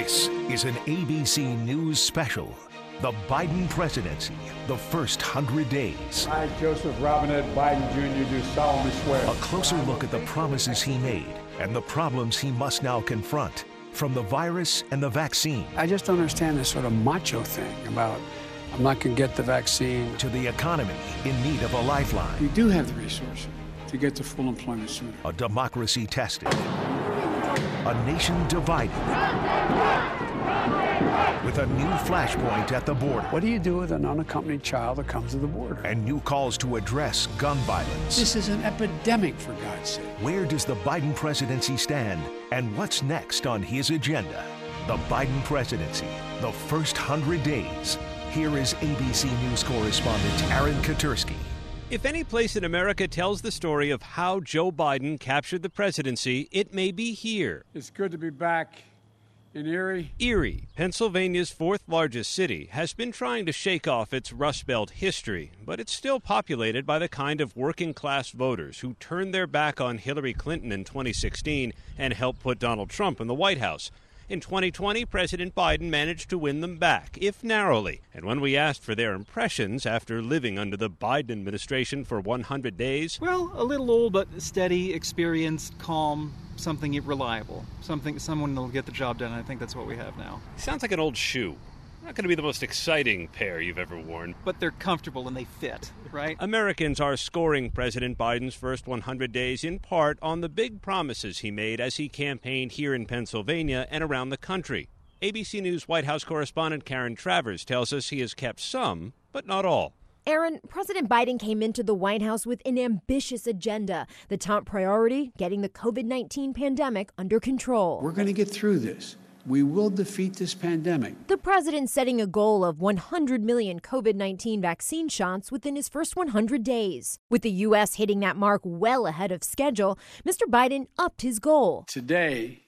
This is an ABC News special. The Biden presidency, the first hundred days. I, Joseph Robinette Biden Jr., do solemnly swear. A closer look at the promises he made and the problems he must now confront, from the virus and the vaccine I just don't understand this sort of macho thing about I'm not going to get the vaccine. to the economy in need of a lifeline. We do have the resources to get to full employment sooner. A democracy tested, a nation divided, with a new flashpoint at the border What do you do with an unaccompanied child that comes to the border? and new calls to address gun violence. This is an epidemic, for God's sake. Where does the Biden presidency stand, and what's next on his agenda? The Biden presidency, the first hundred days. Here is ABC News correspondent Aaron Katersky. If any place in America tells the story of how Joe Biden captured the presidency, it may be here. It's good to be back in Erie. Erie, Pennsylvania's fourth largest city, has been trying to shake off its Rust Belt history, but it's still populated by the kind of working class voters who turned their back on Hillary Clinton in 2016 and helped put Donald Trump in the White House. In 2020, President Biden managed to win them back, if narrowly. And when we asked for their impressions after living under the Biden administration for 100 days, Well, a little old, but steady, experienced, calm, something reliable, something someone that'll get the job done. I think that's what we have now. sounds like an old shoe. Not going to be the most exciting pair you've ever worn. But they're comfortable and they fit, right? Americans are scoring President Biden's first 100 days in part on the big promises he made as he campaigned here in Pennsylvania and around the country. ABC News White House correspondent Karen Travers tells us he has kept some, but not all. Aaron, President Biden came into the White House with an ambitious agenda. The top priority getting the COVID 19 pandemic under control. We're going to get through this. We will defeat this pandemic. The president setting a goal of 100 million COVID 19 vaccine shots within his first 100 days. With the U.S. hitting that mark well ahead of schedule, Mr. Biden upped his goal. Today,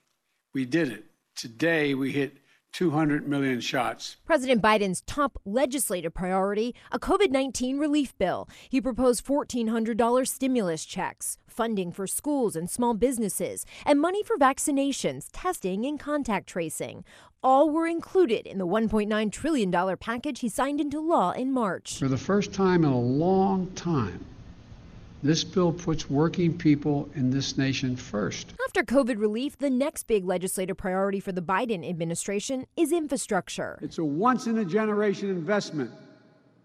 we did it. Today, we hit 200 million shots. President Biden's top legislative priority a COVID 19 relief bill. He proposed $1,400 stimulus checks, funding for schools and small businesses, and money for vaccinations, testing, and contact tracing. All were included in the $1.9 trillion package he signed into law in March. For the first time in a long time, this bill puts working people in this nation first. After COVID relief, the next big legislative priority for the Biden administration is infrastructure. It's a once in a generation investment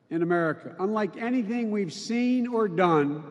in America, unlike anything we've seen or done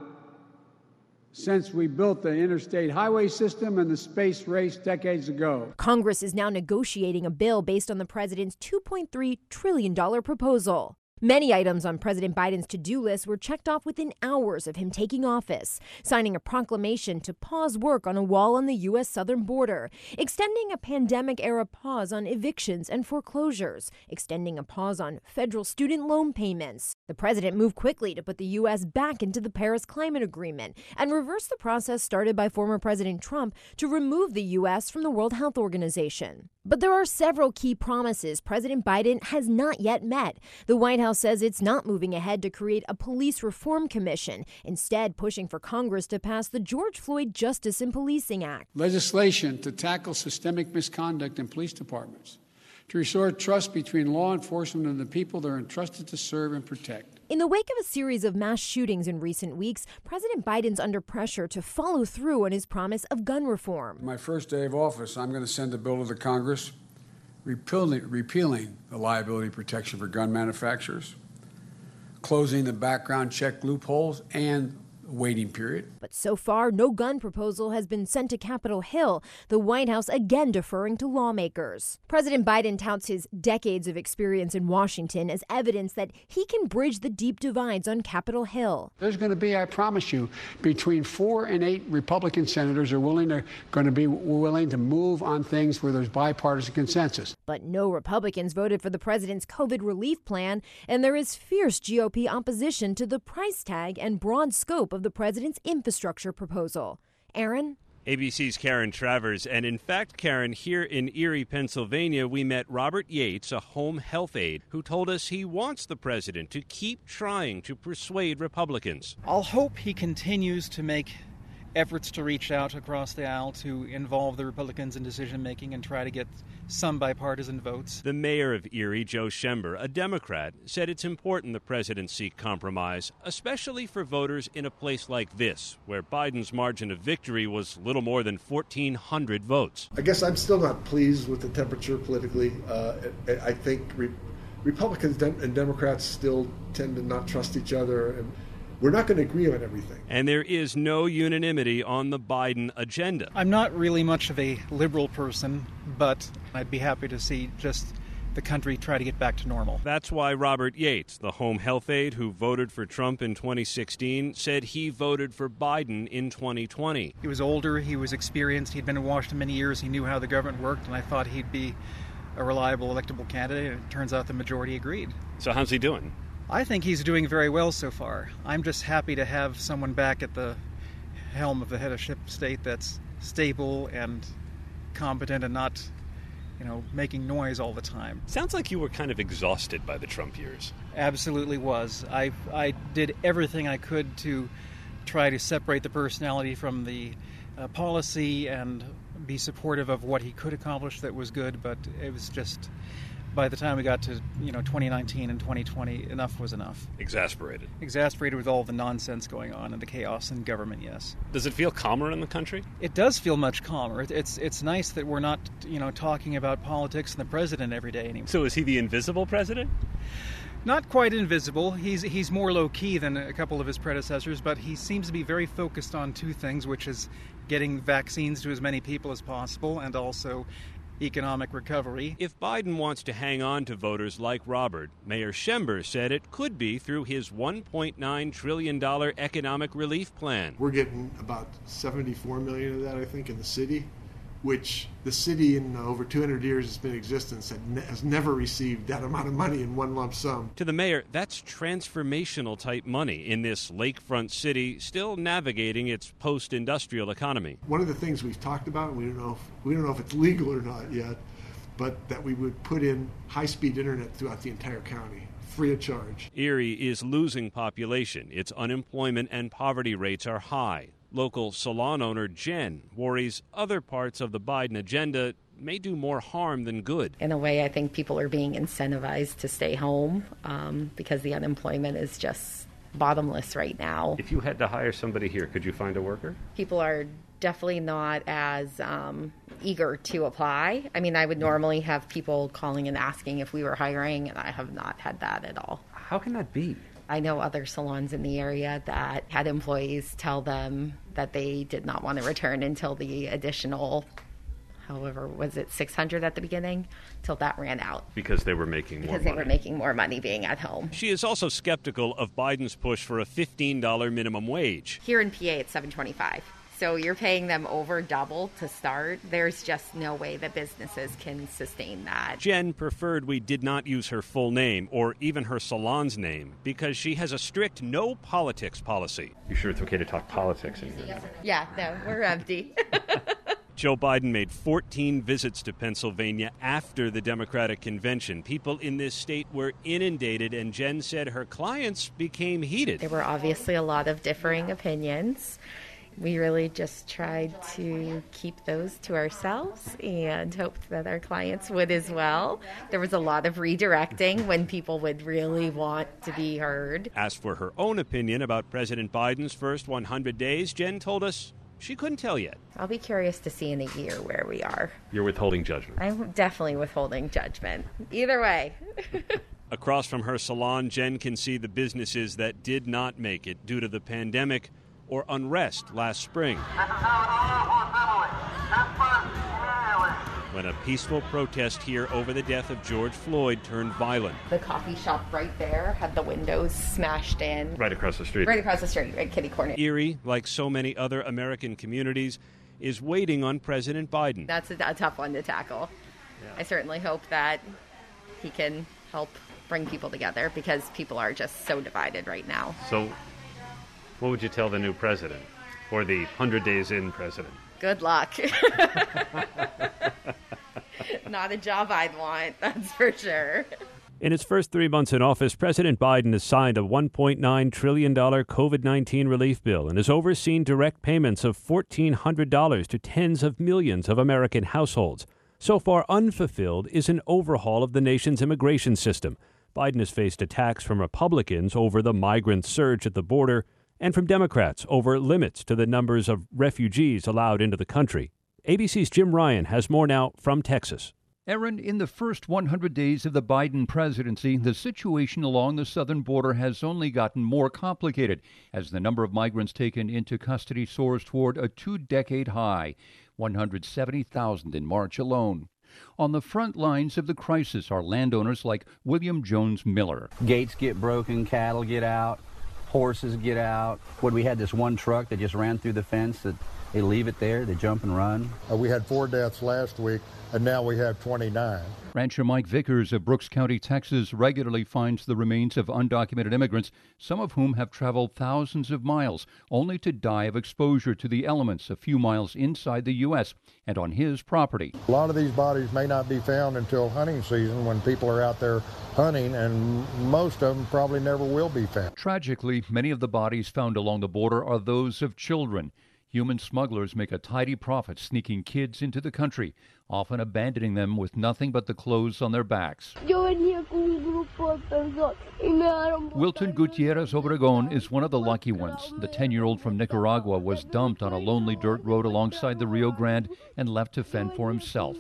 since we built the interstate highway system and the space race decades ago. Congress is now negotiating a bill based on the president's $2.3 trillion proposal. Many items on President Biden's to do list were checked off within hours of him taking office, signing a proclamation to pause work on a wall on the U.S. southern border, extending a pandemic era pause on evictions and foreclosures, extending a pause on federal student loan payments. The president moved quickly to put the U.S. back into the Paris Climate Agreement and reverse the process started by former President Trump to remove the U.S. from the World Health Organization. But there are several key promises President Biden has not yet met. The White House says it's not moving ahead to create a police reform commission, instead, pushing for Congress to pass the George Floyd Justice in Policing Act. Legislation to tackle systemic misconduct in police departments, to restore trust between law enforcement and the people they're entrusted to serve and protect. In the wake of a series of mass shootings in recent weeks, President Biden's under pressure to follow through on his promise of gun reform. My first day of office, I'm going to send a bill to the Congress repealing, repealing the liability protection for gun manufacturers, closing the background check loopholes, and waiting period. But so far, no gun proposal has been sent to Capitol Hill, the White House again deferring to lawmakers. President Biden touts his decades of experience in Washington as evidence that he can bridge the deep divides on Capitol Hill. There's going to be, I promise you, between four and eight Republican senators are willing to going to be willing to move on things where there's bipartisan consensus. But no Republicans voted for the president's COVID relief plan, and there is fierce GOP opposition to the price tag and broad scope of the president's infrastructure proposal. Aaron? ABC's Karen Travers. And in fact, Karen, here in Erie, Pennsylvania, we met Robert Yates, a home health aide, who told us he wants the president to keep trying to persuade Republicans. I'll hope he continues to make efforts to reach out across the aisle to involve the Republicans in decision making and try to get some bipartisan votes. The mayor of Erie, Joe Schember, a Democrat, said it's important the president seek compromise, especially for voters in a place like this, where Biden's margin of victory was little more than 1,400 votes. I guess I'm still not pleased with the temperature politically. Uh, I think re- Republicans and Democrats still tend to not trust each other. And we're not going to agree on everything. And there is no unanimity on the Biden agenda. I'm not really much of a liberal person, but I'd be happy to see just the country try to get back to normal. That's why Robert Yates, the home health aide who voted for Trump in 2016, said he voted for Biden in 2020. He was older, he was experienced, he'd been in Washington many years, he knew how the government worked, and I thought he'd be a reliable electable candidate. And it turns out the majority agreed. So, how's he doing? I think he's doing very well so far. I'm just happy to have someone back at the helm of the head of ship state that's stable and competent and not, you know, making noise all the time. Sounds like you were kind of exhausted by the Trump years. Absolutely was. I I did everything I could to try to separate the personality from the uh, policy and be supportive of what he could accomplish that was good, but it was just by the time we got to you know 2019 and 2020, enough was enough. Exasperated. Exasperated with all the nonsense going on and the chaos in government. Yes. Does it feel calmer in the country? It does feel much calmer. It's it's nice that we're not you know talking about politics and the president every day anymore. So is he the invisible president? Not quite invisible. He's he's more low key than a couple of his predecessors, but he seems to be very focused on two things, which is getting vaccines to as many people as possible and also economic recovery. If Biden wants to hang on to voters like Robert, Mayor Schember said it could be through his $1.9 trillion economic relief plan. We're getting about 74 million of that, I think, in the city which the city in over 200 years has been in existence has never received that amount of money in one lump sum. To the mayor, that's transformational type money in this lakefront city still navigating its post-industrial economy. One of the things we've talked about, we don't know if, we don't know if it's legal or not yet, but that we would put in high-speed internet throughout the entire county free of charge. Erie is losing population. Its unemployment and poverty rates are high. Local salon owner Jen worries other parts of the Biden agenda may do more harm than good. In a way, I think people are being incentivized to stay home um, because the unemployment is just bottomless right now. If you had to hire somebody here, could you find a worker? People are definitely not as um, eager to apply. I mean, I would normally have people calling and asking if we were hiring, and I have not had that at all. How can that be? I know other salons in the area that had employees tell them that they did not want to return until the additional however was it 600 at the beginning? Till that ran out. Because they were making because they were making more money being at home. She is also skeptical of biden's push for a $15 minimum wage. Here in pa it's 725 so you're paying them over double to start. There's just no way that businesses can sustain that. Jen preferred we did not use her full name or even her salon's name because she has a strict no politics policy. You sure it's okay to talk politics in here? Yeah, no, we're empty. Joe Biden made 14 visits to Pennsylvania after the Democratic convention. People in this state were inundated, and Jen said her clients became heated. There were obviously a lot of differing opinions we really just tried to keep those to ourselves and hoped that our clients would as well. There was a lot of redirecting when people would really want to be heard. As for her own opinion about President Biden's first 100 days, Jen told us she couldn't tell yet. I'll be curious to see in a year where we are. You're withholding judgment. I'm definitely withholding judgment. Either way. Across from her salon, Jen can see the businesses that did not make it due to the pandemic or unrest last spring. When a peaceful protest here over the death of George Floyd turned violent. The coffee shop right there had the windows smashed in. Right across the street. Right across the street, right kitty corner. Erie, like so many other American communities, is waiting on President Biden. That's a, a tough one to tackle. Yeah. I certainly hope that he can help bring people together because people are just so divided right now. So, what would you tell the new president or the 100 days in president? Good luck. Not a job I'd want, that's for sure. In its first three months in office, President Biden has signed a $1.9 trillion COVID 19 relief bill and has overseen direct payments of $1,400 to tens of millions of American households. So far, unfulfilled is an overhaul of the nation's immigration system. Biden has faced attacks from Republicans over the migrant surge at the border and from Democrats over limits to the numbers of refugees allowed into the country. ABC's Jim Ryan has more now from Texas. Aaron, in the first 100 days of the Biden presidency, the situation along the southern border has only gotten more complicated as the number of migrants taken into custody soars toward a two decade high 170,000 in March alone. On the front lines of the crisis are landowners like William Jones Miller. Gates get broken, cattle get out, horses get out. When we had this one truck that just ran through the fence that they leave it there, they jump and run. Uh, we had four deaths last week, and now we have 29. Rancher Mike Vickers of Brooks County, Texas, regularly finds the remains of undocumented immigrants, some of whom have traveled thousands of miles, only to die of exposure to the elements a few miles inside the U.S. and on his property. A lot of these bodies may not be found until hunting season when people are out there hunting, and most of them probably never will be found. Tragically, many of the bodies found along the border are those of children. Human smugglers make a tidy profit sneaking kids into the country, often abandoning them with nothing but the clothes on their backs. Wilton Gutierrez Obregon is one of the lucky ones. The 10 year old from Nicaragua was dumped on a lonely dirt road alongside the Rio Grande and left to fend for himself.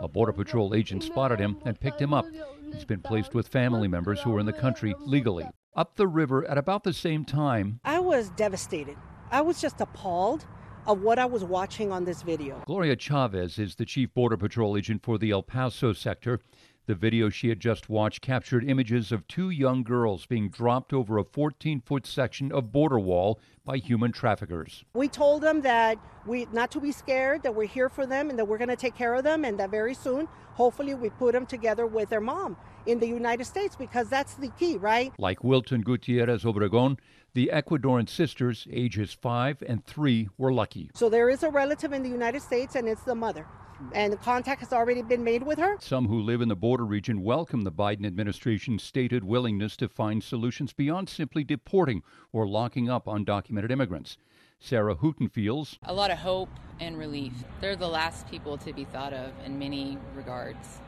A Border Patrol agent spotted him and picked him up. He's been placed with family members who are in the country legally. Up the river at about the same time, I was devastated. I was just appalled of what I was watching on this video. Gloria Chavez is the chief Border Patrol agent for the El Paso sector. The video she had just watched captured images of two young girls being dropped over a 14 foot section of border wall by human traffickers. We told them that we not to be scared, that we're here for them and that we're going to take care of them, and that very soon, hopefully, we put them together with their mom in the United States because that's the key, right? Like Wilton Gutierrez Obregon, the Ecuadorian sisters, ages five and three, were lucky. So there is a relative in the United States, and it's the mother. And the contact has already been made with her. Some who live in the border region welcome the Biden administration's stated willingness to find solutions beyond simply deporting or locking up undocumented immigrants. Sarah Hooten feels a lot of hope and relief. They're the last people to be thought of in many regards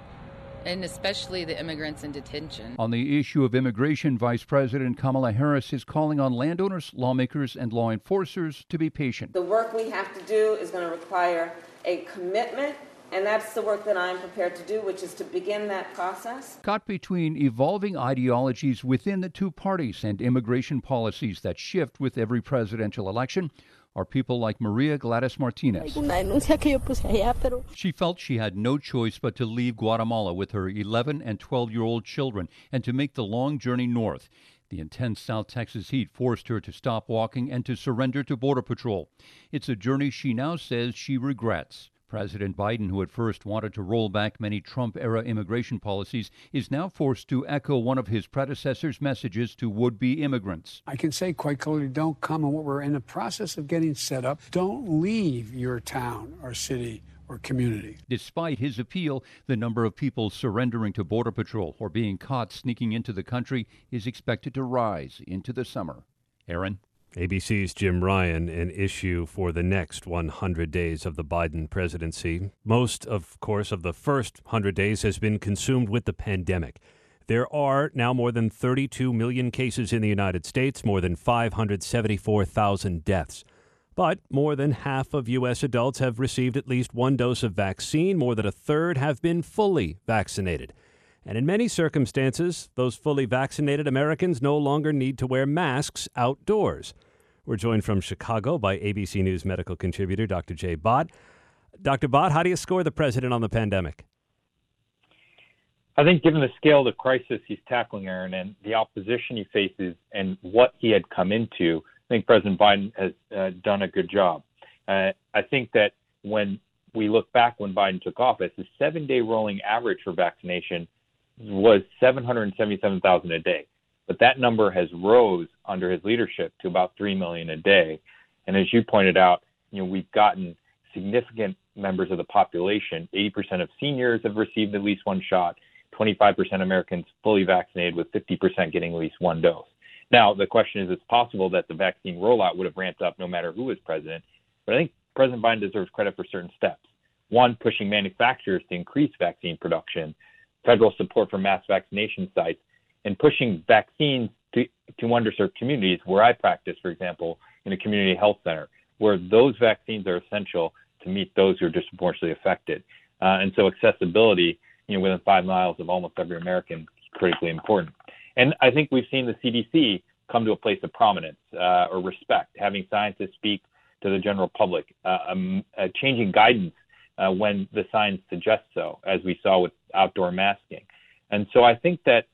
and especially the immigrants in detention. On the issue of immigration, Vice President Kamala Harris is calling on landowners, lawmakers, and law enforcers to be patient. The work we have to do is going to require a commitment and that's the work that I'm prepared to do, which is to begin that process. Caught between evolving ideologies within the two parties and immigration policies that shift with every presidential election, are people like Maria Gladys Martinez. She felt she had no choice but to leave Guatemala with her 11 and 12 year old children and to make the long journey north. The intense South Texas heat forced her to stop walking and to surrender to Border Patrol. It's a journey she now says she regrets. President Biden, who at first wanted to roll back many Trump era immigration policies, is now forced to echo one of his predecessor's messages to would be immigrants. I can say quite clearly don't come, and what we're in the process of getting set up, don't leave your town or city or community. Despite his appeal, the number of people surrendering to Border Patrol or being caught sneaking into the country is expected to rise into the summer. Aaron? ABC's Jim Ryan, an issue for the next 100 days of the Biden presidency. Most, of course, of the first 100 days has been consumed with the pandemic. There are now more than 32 million cases in the United States, more than 574,000 deaths. But more than half of U.S. adults have received at least one dose of vaccine. More than a third have been fully vaccinated. And in many circumstances, those fully vaccinated Americans no longer need to wear masks outdoors. We're joined from Chicago by ABC News medical contributor Dr. Jay Bhatt. Dr. Bhatt, how do you score the president on the pandemic? I think, given the scale of the crisis he's tackling, Aaron, and the opposition he faces and what he had come into, I think President Biden has uh, done a good job. Uh, I think that when we look back when Biden took office, the seven day rolling average for vaccination was 777,000 a day. But that number has rose under his leadership to about 3 million a day. And as you pointed out, you know, we've gotten significant members of the population. 80% of seniors have received at least one shot. 25% of Americans fully vaccinated, with 50% getting at least one dose. Now, the question is, it's possible that the vaccine rollout would have ramped up no matter who was president. But I think President Biden deserves credit for certain steps. One, pushing manufacturers to increase vaccine production, federal support for mass vaccination sites, and pushing vaccines to, to underserved communities where I practice, for example, in a community health center, where those vaccines are essential to meet those who are disproportionately affected. Uh, and so accessibility, you know, within five miles of almost every American is critically important. And I think we've seen the CDC come to a place of prominence uh, or respect, having scientists speak to the general public, uh, um, uh, changing guidance uh, when the science suggests so, as we saw with outdoor masking. And so I think that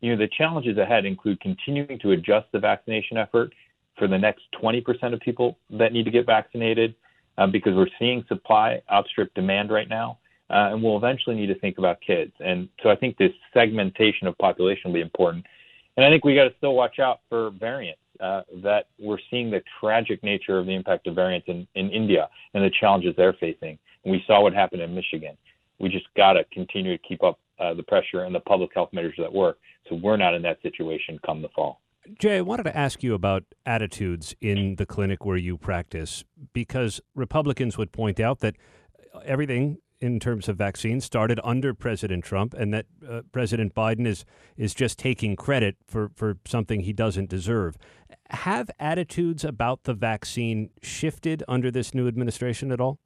you know the challenges ahead include continuing to adjust the vaccination effort for the next 20% of people that need to get vaccinated, uh, because we're seeing supply outstrip demand right now. Uh, and we'll eventually need to think about kids. And so I think this segmentation of population will be important. And I think we got to still watch out for variants uh, that we're seeing the tragic nature of the impact of variants in, in India and the challenges they're facing. We saw what happened in Michigan. We just got to continue to keep up uh, the pressure and the public health measures that work so we're not in that situation come the fall. Jay, I wanted to ask you about attitudes in the clinic where you practice because Republicans would point out that everything in terms of vaccines started under President Trump, and that uh, President Biden is is just taking credit for for something he doesn't deserve. Have attitudes about the vaccine shifted under this new administration at all?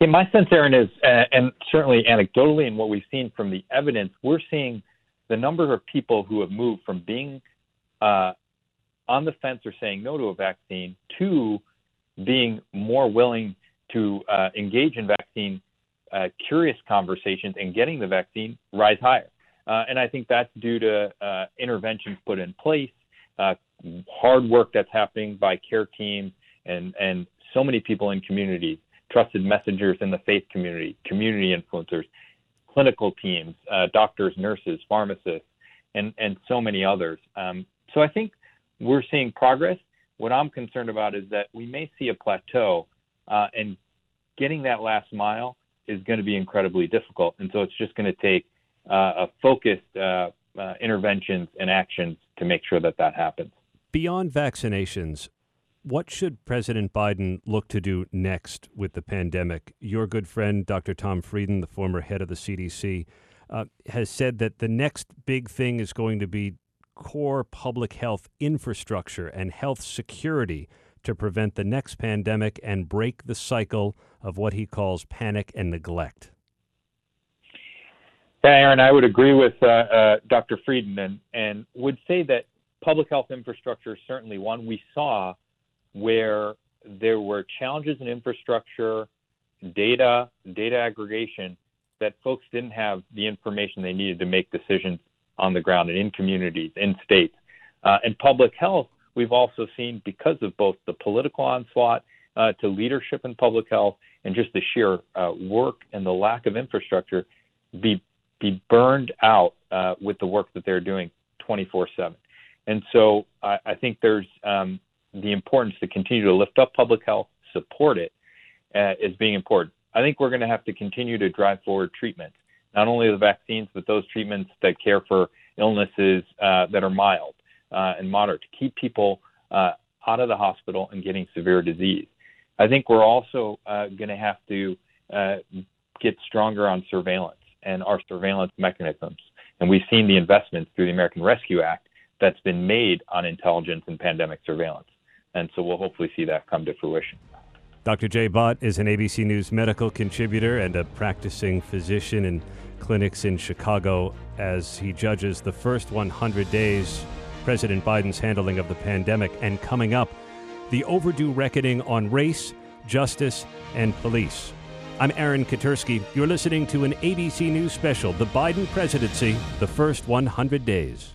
Yeah, my sense, Aaron, is, uh, and certainly anecdotally, and what we've seen from the evidence, we're seeing the number of people who have moved from being uh, on the fence or saying no to a vaccine to being more willing to uh, engage in vaccine uh, curious conversations and getting the vaccine rise higher. Uh, and I think that's due to interventions put in place, hard work that's happening by care teams and, and so many people in communities, trusted messengers in the faith community, community influencers, clinical teams, uh, doctors, nurses, pharmacists, and, and so many others. Um, so I think we're seeing progress. What I'm concerned about is that we may see a plateau uh, and getting that last mile is going to be incredibly difficult. And so it's just going to take uh, a focused uh, uh, interventions and actions to make sure that that happens. Beyond vaccinations, what should President Biden look to do next with the pandemic? Your good friend, Dr. Tom Frieden, the former head of the CDC, uh, has said that the next big thing is going to be core public health infrastructure and health security to prevent the next pandemic and break the cycle of what he calls panic and neglect. Yeah, Aaron, I would agree with uh, uh, Dr. Frieden and, and would say that public health infrastructure is certainly one we saw where there were challenges in infrastructure, data, data aggregation that folks didn't have the information they needed to make decisions on the ground and in communities, in states. Uh, and public health we've also seen because of both the political onslaught uh, to leadership in public health and just the sheer uh, work and the lack of infrastructure be be burned out uh, with the work that they're doing 24/7. And so I, I think there's um, the importance to continue to lift up public health, support it uh, as being important. I think we're going to have to continue to drive forward treatments, not only the vaccines, but those treatments that care for illnesses uh, that are mild uh, and moderate to keep people uh, out of the hospital and getting severe disease. I think we're also uh, going to have to uh, get stronger on surveillance and our surveillance mechanisms. And we've seen the investments through the American Rescue Act that's been made on intelligence and pandemic surveillance. And so we'll hopefully see that come to fruition. Dr. Jay Bhatt is an ABC News medical contributor and a practicing physician in clinics in Chicago as he judges the first 100 days President Biden's handling of the pandemic, and coming up, the overdue reckoning on race, justice, and police. I'm Aaron Katersky. You're listening to an ABC News special, The Biden Presidency, the First 100 Days.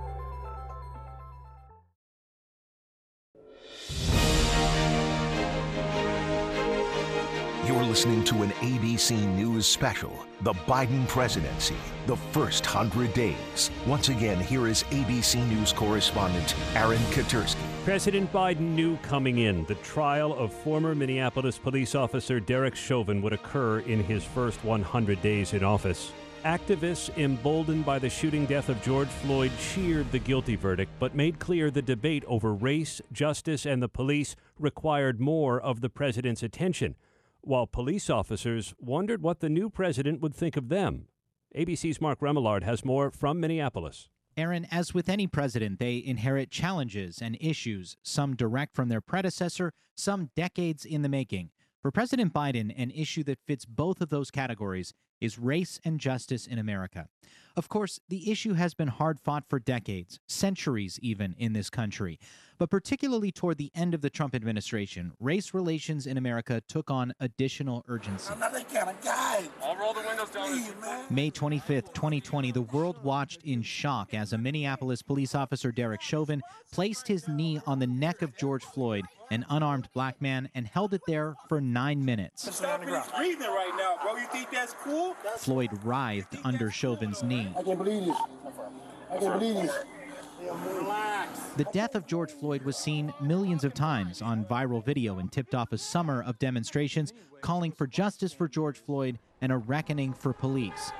You're listening to an ABC News special, The Biden Presidency, the first hundred days. Once again, here is ABC News correspondent Aaron Katersky. President Biden knew coming in the trial of former Minneapolis police officer Derek Chauvin would occur in his first 100 days in office. Activists emboldened by the shooting death of George Floyd cheered the guilty verdict, but made clear the debate over race, justice, and the police required more of the president's attention while police officers wondered what the new president would think of them. ABC's Mark Remillard has more from Minneapolis. Aaron, as with any president, they inherit challenges and issues, some direct from their predecessor, some decades in the making. For President Biden, an issue that fits both of those categories is race and justice in America. Of course, the issue has been hard fought for decades, centuries even, in this country. But particularly toward the end of the Trump administration, race relations in America took on additional urgency. I'll roll the windows down. May 25th, 2020, the world watched in shock as a Minneapolis police officer, Derek Chauvin, placed his knee on the neck of George Floyd, an unarmed black man, and held it there for nine minutes. Stop breathing right now, bro. You think that's cool? Floyd writhed under Chauvin's knee. I can't believe this. I can't believe this. The death of George Floyd was seen millions of times on viral video and tipped off a summer of demonstrations calling for justice for George Floyd and a reckoning for police.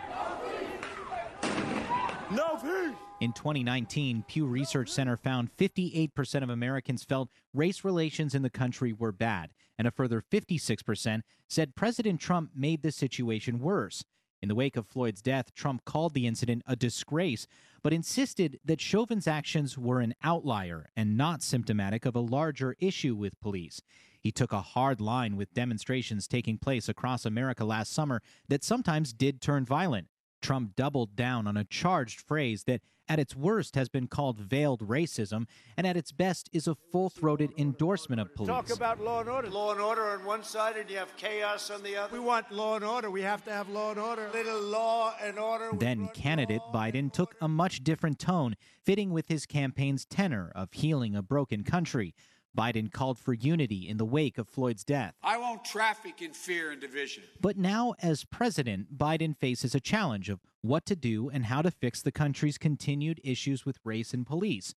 No peace. In 2019, Pew Research Center found 58% of Americans felt race relations in the country were bad, and a further 56% said President Trump made the situation worse. In the wake of Floyd's death, Trump called the incident a disgrace, but insisted that Chauvin's actions were an outlier and not symptomatic of a larger issue with police. He took a hard line with demonstrations taking place across America last summer that sometimes did turn violent. Trump doubled down on a charged phrase that, at its worst, has been called veiled racism, and at its best is a full throated endorsement of police. Talk about law and order. Law and order on one side, and you have chaos on the other. We want law and order. We have to have law and order. Little law and order. Then candidate Biden took a much different tone, fitting with his campaign's tenor of healing a broken country. Biden called for unity in the wake of Floyd's death. I won't traffic in fear and division. But now, as president, Biden faces a challenge of what to do and how to fix the country's continued issues with race and police.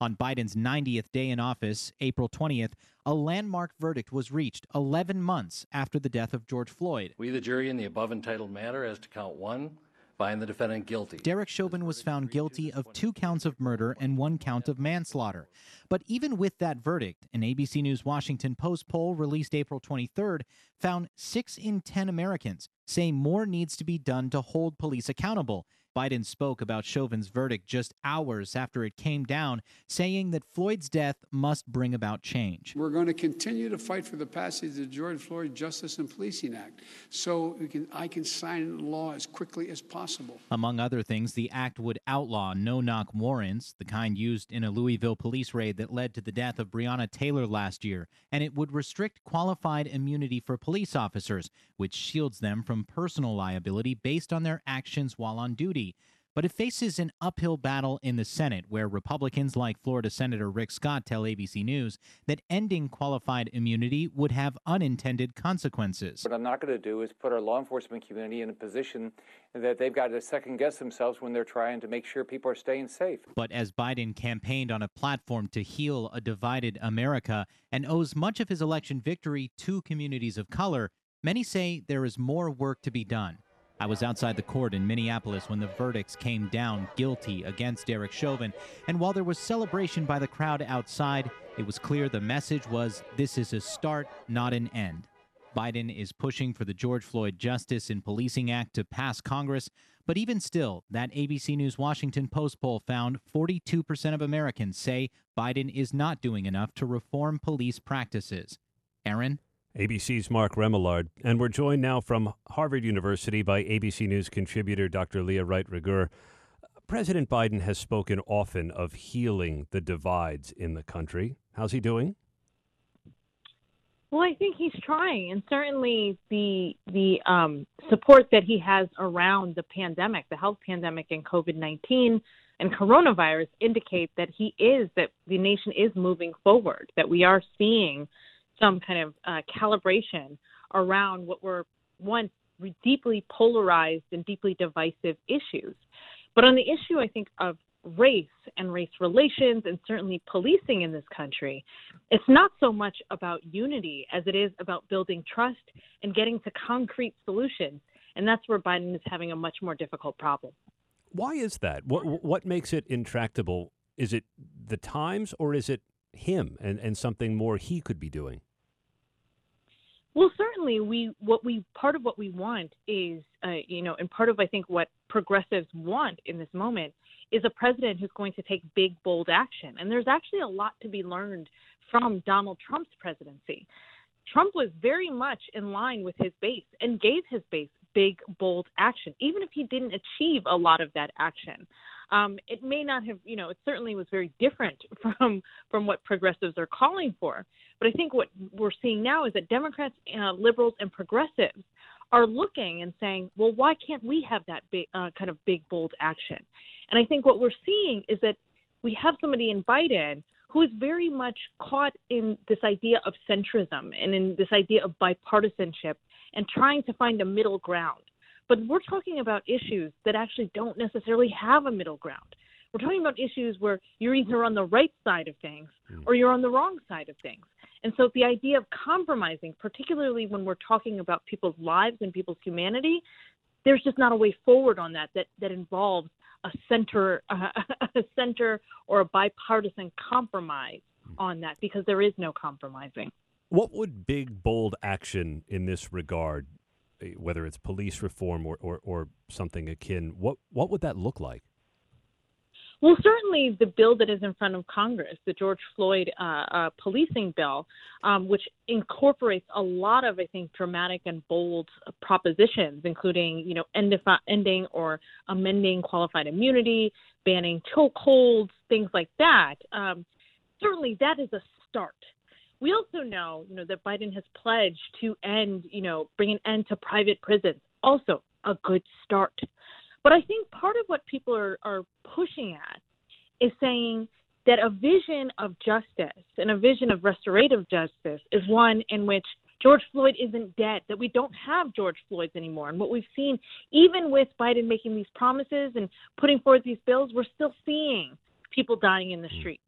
On Biden's 90th day in office, April 20th, a landmark verdict was reached 11 months after the death of George Floyd. We, the jury, in the above entitled matter as to count one, find the defendant guilty. Derek Chauvin was found guilty of two counts of murder and one count of manslaughter. But even with that verdict, an ABC News Washington Post poll released April 23rd found 6 in 10 Americans say more needs to be done to hold police accountable. Biden spoke about Chauvin's verdict just hours after it came down, saying that Floyd's death must bring about change. We're going to continue to fight for the passage of the George Floyd Justice and Policing Act so can, I can sign into law as quickly as possible. Among other things, the act would outlaw no knock warrants, the kind used in a Louisville police raid that led to the death of Breonna Taylor last year, and it would restrict qualified immunity for police officers, which shields them from personal liability based on their actions while on duty. But it faces an uphill battle in the Senate, where Republicans like Florida Senator Rick Scott tell ABC News that ending qualified immunity would have unintended consequences. What I'm not going to do is put our law enforcement community in a position that they've got to second guess themselves when they're trying to make sure people are staying safe. But as Biden campaigned on a platform to heal a divided America and owes much of his election victory to communities of color, many say there is more work to be done. I was outside the court in Minneapolis when the verdicts came down guilty against Derek Chauvin, and while there was celebration by the crowd outside, it was clear the message was this is a start, not an end. Biden is pushing for the George Floyd Justice in Policing Act to pass Congress, but even still, that ABC News Washington Post poll found 42% of Americans say Biden is not doing enough to reform police practices. Aaron? ABC's Mark Remillard, and we're joined now from Harvard University by ABC News contributor Dr. Leah Wright Rigueur. President Biden has spoken often of healing the divides in the country. How's he doing? Well, I think he's trying, and certainly the the um, support that he has around the pandemic, the health pandemic, and COVID nineteen and coronavirus indicate that he is that the nation is moving forward. That we are seeing some kind of uh, calibration around what were once deeply polarized and deeply divisive issues. But on the issue, I think, of race and race relations and certainly policing in this country, it's not so much about unity as it is about building trust and getting to concrete solutions. And that's where Biden is having a much more difficult problem. Why is that? What what makes it intractable? Is it the times or is it him and, and something more he could be doing? Well, certainly, we what we part of what we want is, uh, you know, and part of I think what progressives want in this moment is a president who's going to take big, bold action. And there's actually a lot to be learned from Donald Trump's presidency. Trump was very much in line with his base and gave his base big, bold action, even if he didn't achieve a lot of that action. Um, it may not have, you know, it certainly was very different from from what progressives are calling for. But I think what we're seeing now is that Democrats, uh, liberals, and progressives are looking and saying, well, why can't we have that big, uh, kind of big, bold action? And I think what we're seeing is that we have somebody in Biden who is very much caught in this idea of centrism and in this idea of bipartisanship and trying to find a middle ground. But we're talking about issues that actually don't necessarily have a middle ground. We're talking about issues where you're either on the right side of things hmm. or you're on the wrong side of things. And so the idea of compromising, particularly when we're talking about people's lives and people's humanity, there's just not a way forward on that that, that involves a center uh, a center or a bipartisan compromise hmm. on that because there is no compromising. What would big bold action in this regard whether it's police reform or, or, or something akin, what what would that look like? Well, certainly the bill that is in front of Congress, the George Floyd uh, uh, policing bill, um, which incorporates a lot of, I think, dramatic and bold propositions, including, you know, end ending or amending qualified immunity, banning chokeholds, things like that. Um, certainly, that is a start. We also know, you know, that Biden has pledged to end, you know, bring an end to private prisons. Also, a good start. But I think part of what people are, are pushing at is saying that a vision of justice and a vision of restorative justice is one in which George Floyd isn't dead, that we don't have George Floyds anymore. And what we've seen, even with Biden making these promises and putting forward these bills, we're still seeing people dying in the hmm. streets.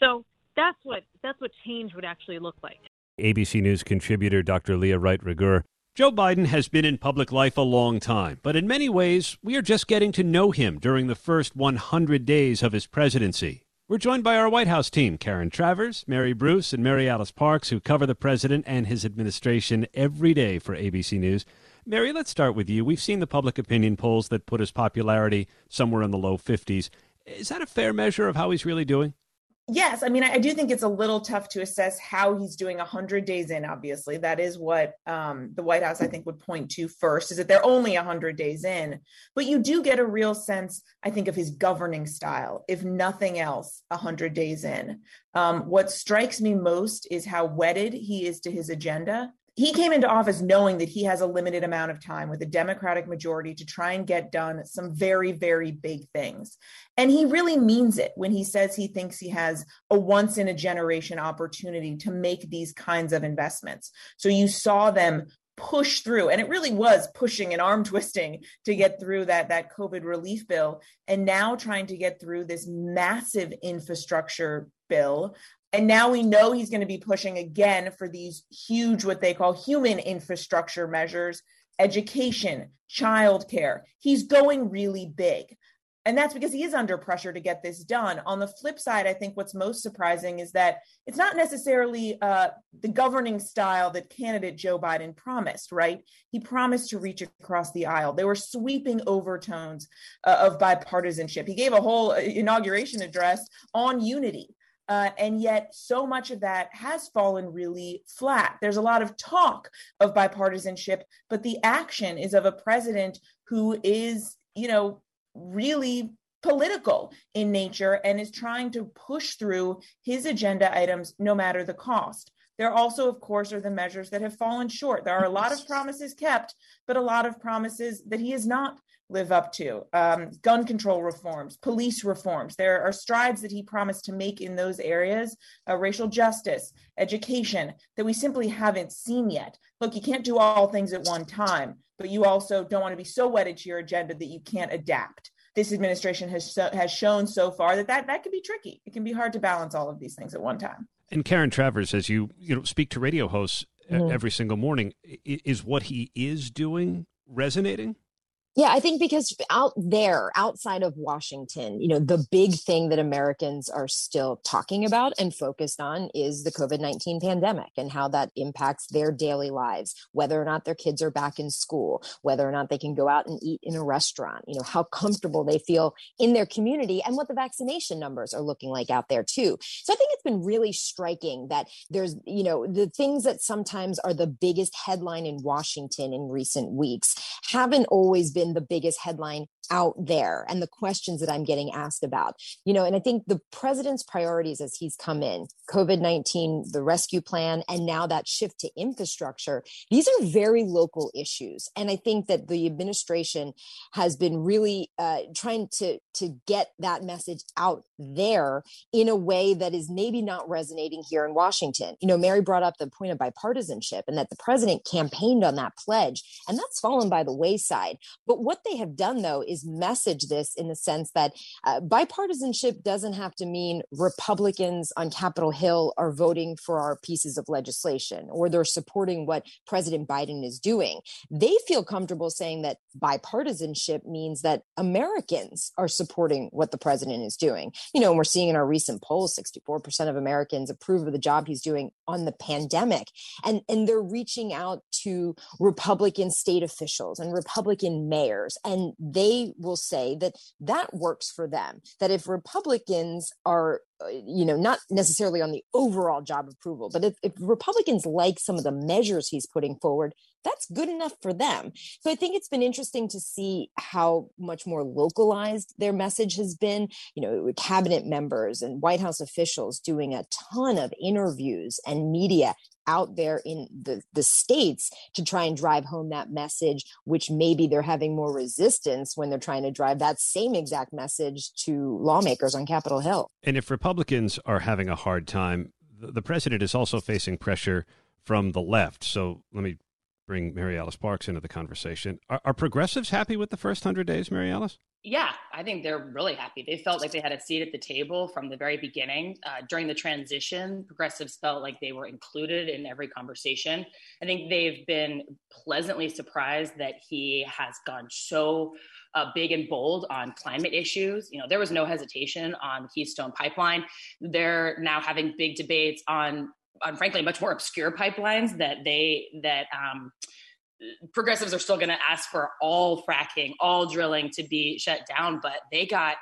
So that's what that's what change would actually look like. ABC News contributor Dr. Leah Wright Rigueur. Joe Biden has been in public life a long time, but in many ways, we are just getting to know him during the first 100 days of his presidency. We're joined by our White House team, Karen Travers, Mary Bruce, and Mary Alice Parks, who cover the president and his administration every day for ABC News. Mary, let's start with you. We've seen the public opinion polls that put his popularity somewhere in the low 50s. Is that a fair measure of how he's really doing? Yes, I mean, I do think it's a little tough to assess how he's doing 100 days in. Obviously, that is what um, the White House, I think, would point to first is that they're only 100 days in. But you do get a real sense, I think, of his governing style, if nothing else, 100 days in. Um, what strikes me most is how wedded he is to his agenda he came into office knowing that he has a limited amount of time with a Democratic majority to try and get done some very, very big things. And he really means it when he says he thinks he has a once in a generation opportunity to make these kinds of investments. So you saw them push through and it really was pushing and arm twisting to get through that that covid relief bill and now trying to get through this massive infrastructure bill and now we know he's going to be pushing again for these huge, what they call human infrastructure measures, education, childcare. He's going really big. And that's because he is under pressure to get this done. On the flip side, I think what's most surprising is that it's not necessarily uh, the governing style that candidate Joe Biden promised, right? He promised to reach across the aisle. There were sweeping overtones uh, of bipartisanship. He gave a whole uh, inauguration address on unity. Uh, and yet, so much of that has fallen really flat. There's a lot of talk of bipartisanship, but the action is of a president who is, you know, really political in nature and is trying to push through his agenda items no matter the cost. There also, of course, are the measures that have fallen short. There are a lot of promises kept, but a lot of promises that he has not live up to. Um, gun control reforms, police reforms. There are strides that he promised to make in those areas, uh, racial justice, education, that we simply haven't seen yet. Look, you can't do all things at one time, but you also don't want to be so wedded to your agenda that you can't adapt. This administration has so, has shown so far that, that that can be tricky. It can be hard to balance all of these things at one time. And Karen Travers, as you you know speak to radio hosts mm-hmm. every single morning, is what he is doing resonating? Yeah, I think because out there, outside of Washington, you know, the big thing that Americans are still talking about and focused on is the COVID 19 pandemic and how that impacts their daily lives, whether or not their kids are back in school, whether or not they can go out and eat in a restaurant, you know, how comfortable they feel in their community and what the vaccination numbers are looking like out there, too. So I think it's been really striking that there's, you know, the things that sometimes are the biggest headline in Washington in recent weeks haven't always been been the biggest headline out there and the questions that I'm getting asked about. You know, and I think the president's priorities as he's come in, COVID 19, the rescue plan, and now that shift to infrastructure, these are very local issues. And I think that the administration has been really uh, trying to, to get that message out there in a way that is maybe not resonating here in Washington. You know, Mary brought up the point of bipartisanship and that the president campaigned on that pledge, and that's fallen by the wayside. But what they have done, though, is message this in the sense that uh, bipartisanship doesn't have to mean Republicans on Capitol Hill are voting for our pieces of legislation or they're supporting what President Biden is doing. They feel comfortable saying that bipartisanship means that Americans are supporting what the president is doing. You know, and we're seeing in our recent polls, 64% of Americans approve of the job he's doing on the pandemic. And, and they're reaching out to Republican state officials and Republican mayors, and they will say that that works for them. That if Republicans are uh, you know, not necessarily on the overall job approval, but if, if, Republicans like some of the measures he's putting forward, that's good enough for them. So I think it's been interesting to see how much more localized their message has been. You know, cabinet members and White House officials doing a ton of interviews and media out there in the, the states to try and drive home that message, which maybe they're having more resistance when they're trying to drive that same exact message to lawmakers on Capitol Hill. And if Republicans are having a hard time, the president is also facing pressure from the left. So let me bring Mary Alice Parks into the conversation. Are, are progressives happy with the first 100 days, Mary Alice? Yeah, I think they're really happy. They felt like they had a seat at the table from the very beginning. Uh, during the transition, progressives felt like they were included in every conversation. I think they've been pleasantly surprised that he has gone so uh, big and bold on climate issues. You know, there was no hesitation on Keystone Pipeline. They're now having big debates on, on frankly, much more obscure pipelines that they that. Um, progressives are still going to ask for all fracking, all drilling to be shut down, but they got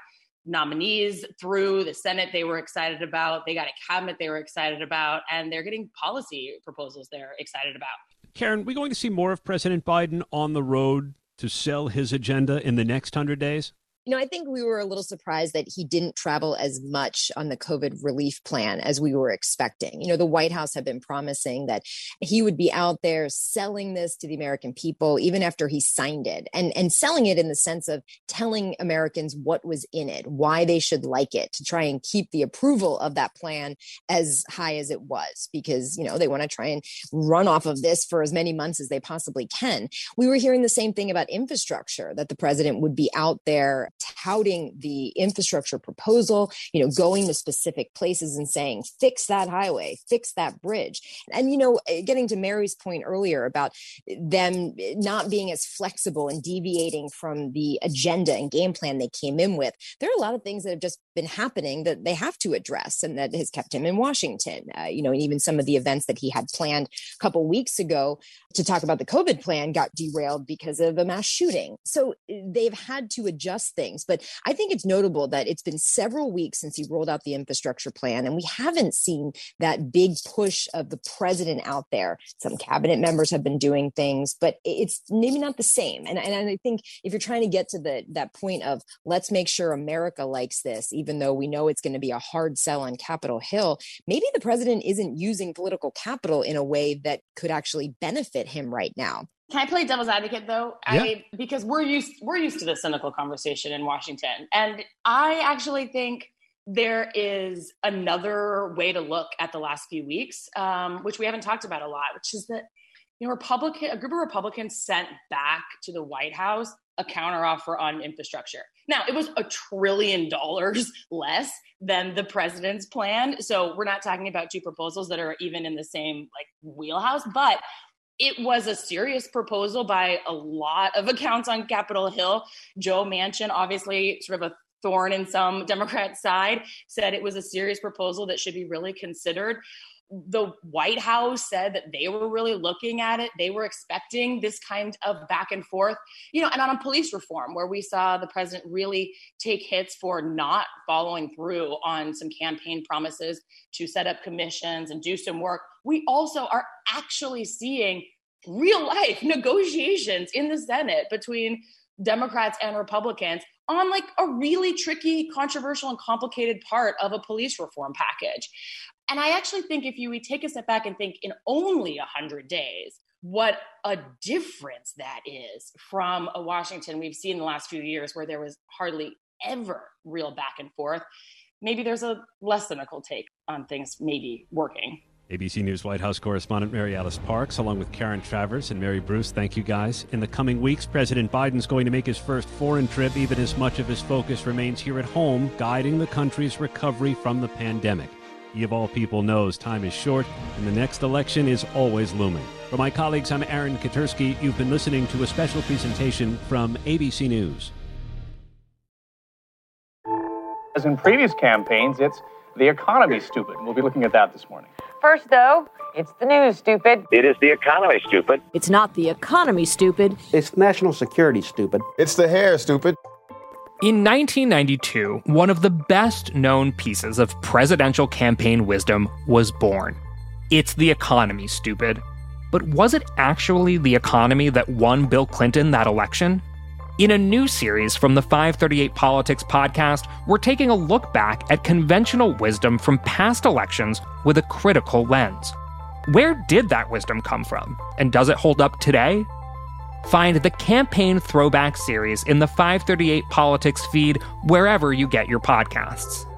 nominees through the Senate they were excited about, they got a cabinet they were excited about, and they're getting policy proposals they're excited about. Karen, we going to see more of President Biden on the road to sell his agenda in the next 100 days? You know, I think we were a little surprised that he didn't travel as much on the COVID relief plan as we were expecting. You know, the White House had been promising that he would be out there selling this to the American people even after he signed it and, and selling it in the sense of telling Americans what was in it, why they should like it, to try and keep the approval of that plan as high as it was, because, you know, they want to try and run off of this for as many months as they possibly can. We were hearing the same thing about infrastructure, that the president would be out there touting the infrastructure proposal, you know, going to specific places and saying, fix that highway, fix that bridge. And, you know, eh, getting to Mary's point earlier about them not being as flexible and deviating from the agenda and game plan they came in with, there are a lot of things that have just been happening that they have to address and that has kept him in Washington. Uh, you know, and even some of the events that he had planned a couple weeks ago to talk about the COVID plan got derailed because of a mass shooting. So eh, they've had to adjust things. But I think it's notable that it's been several weeks since he rolled out the infrastructure plan, and we haven't seen that big push of the president out there. Some cabinet members have been doing things, but it's maybe not the same. And, and I think if you're trying to get to the that point of let's make sure America likes this, even though we know it's going to be a hard sell on Capitol Hill, maybe the president isn't using political capital in a way that could actually benefit him right now. Can I play devil's advocate though? Yeah. I because we're used we're used to the cynical conversation in Washington, and I actually think there is another way to look at the last few weeks, um, which we haven't talked about a lot, which is that you know Republican a group of Republicans sent back to the White House a counteroffer on infrastructure. Now it was a trillion dollars less than the president's plan, so we're not talking about two proposals that are even in the same like wheelhouse, but it was a serious proposal by a lot of accounts on Capitol Hill. Joe Manchin, obviously, sort of a thorn in some Democrat side, said it was a serious proposal that should be really considered the White House said that they were really looking at it. They were expecting this kind of back and forth, you know, and on police reform where we saw the president really take hits for not following through on some campaign promises to set up commissions and do some work. We also are actually seeing real life negotiations in the Senate between Democrats and Republicans on like a really tricky, controversial, and complicated part of a police reform package. And I actually think if you we take a step back and think in only 100 days, what a difference that is from a Washington we've seen in the last few years where there was hardly ever real back and forth. Maybe there's a less cynical take on things maybe working. ABC News White House correspondent Mary Alice Parks, along with Karen Travers and Mary Bruce. Thank you guys. In the coming weeks, President Biden's going to make his first foreign trip, even as much of his focus remains here at home, guiding the country's recovery from the pandemic. He of all people knows time is short and the next election is always looming. For my colleagues, I'm Aaron Katersky. You've been listening to a special presentation from ABC News. As in previous campaigns, it's the economy stupid. We'll be looking at that this morning. First, though, it's the news, stupid. It is the economy, stupid. It's not the economy, stupid. It's national security, stupid. It's the hair, stupid. In 1992, one of the best known pieces of presidential campaign wisdom was born. It's the economy, stupid. But was it actually the economy that won Bill Clinton that election? In a new series from the 538 Politics podcast, we're taking a look back at conventional wisdom from past elections with a critical lens. Where did that wisdom come from? And does it hold up today? Find the Campaign Throwback series in the 538 Politics feed wherever you get your podcasts.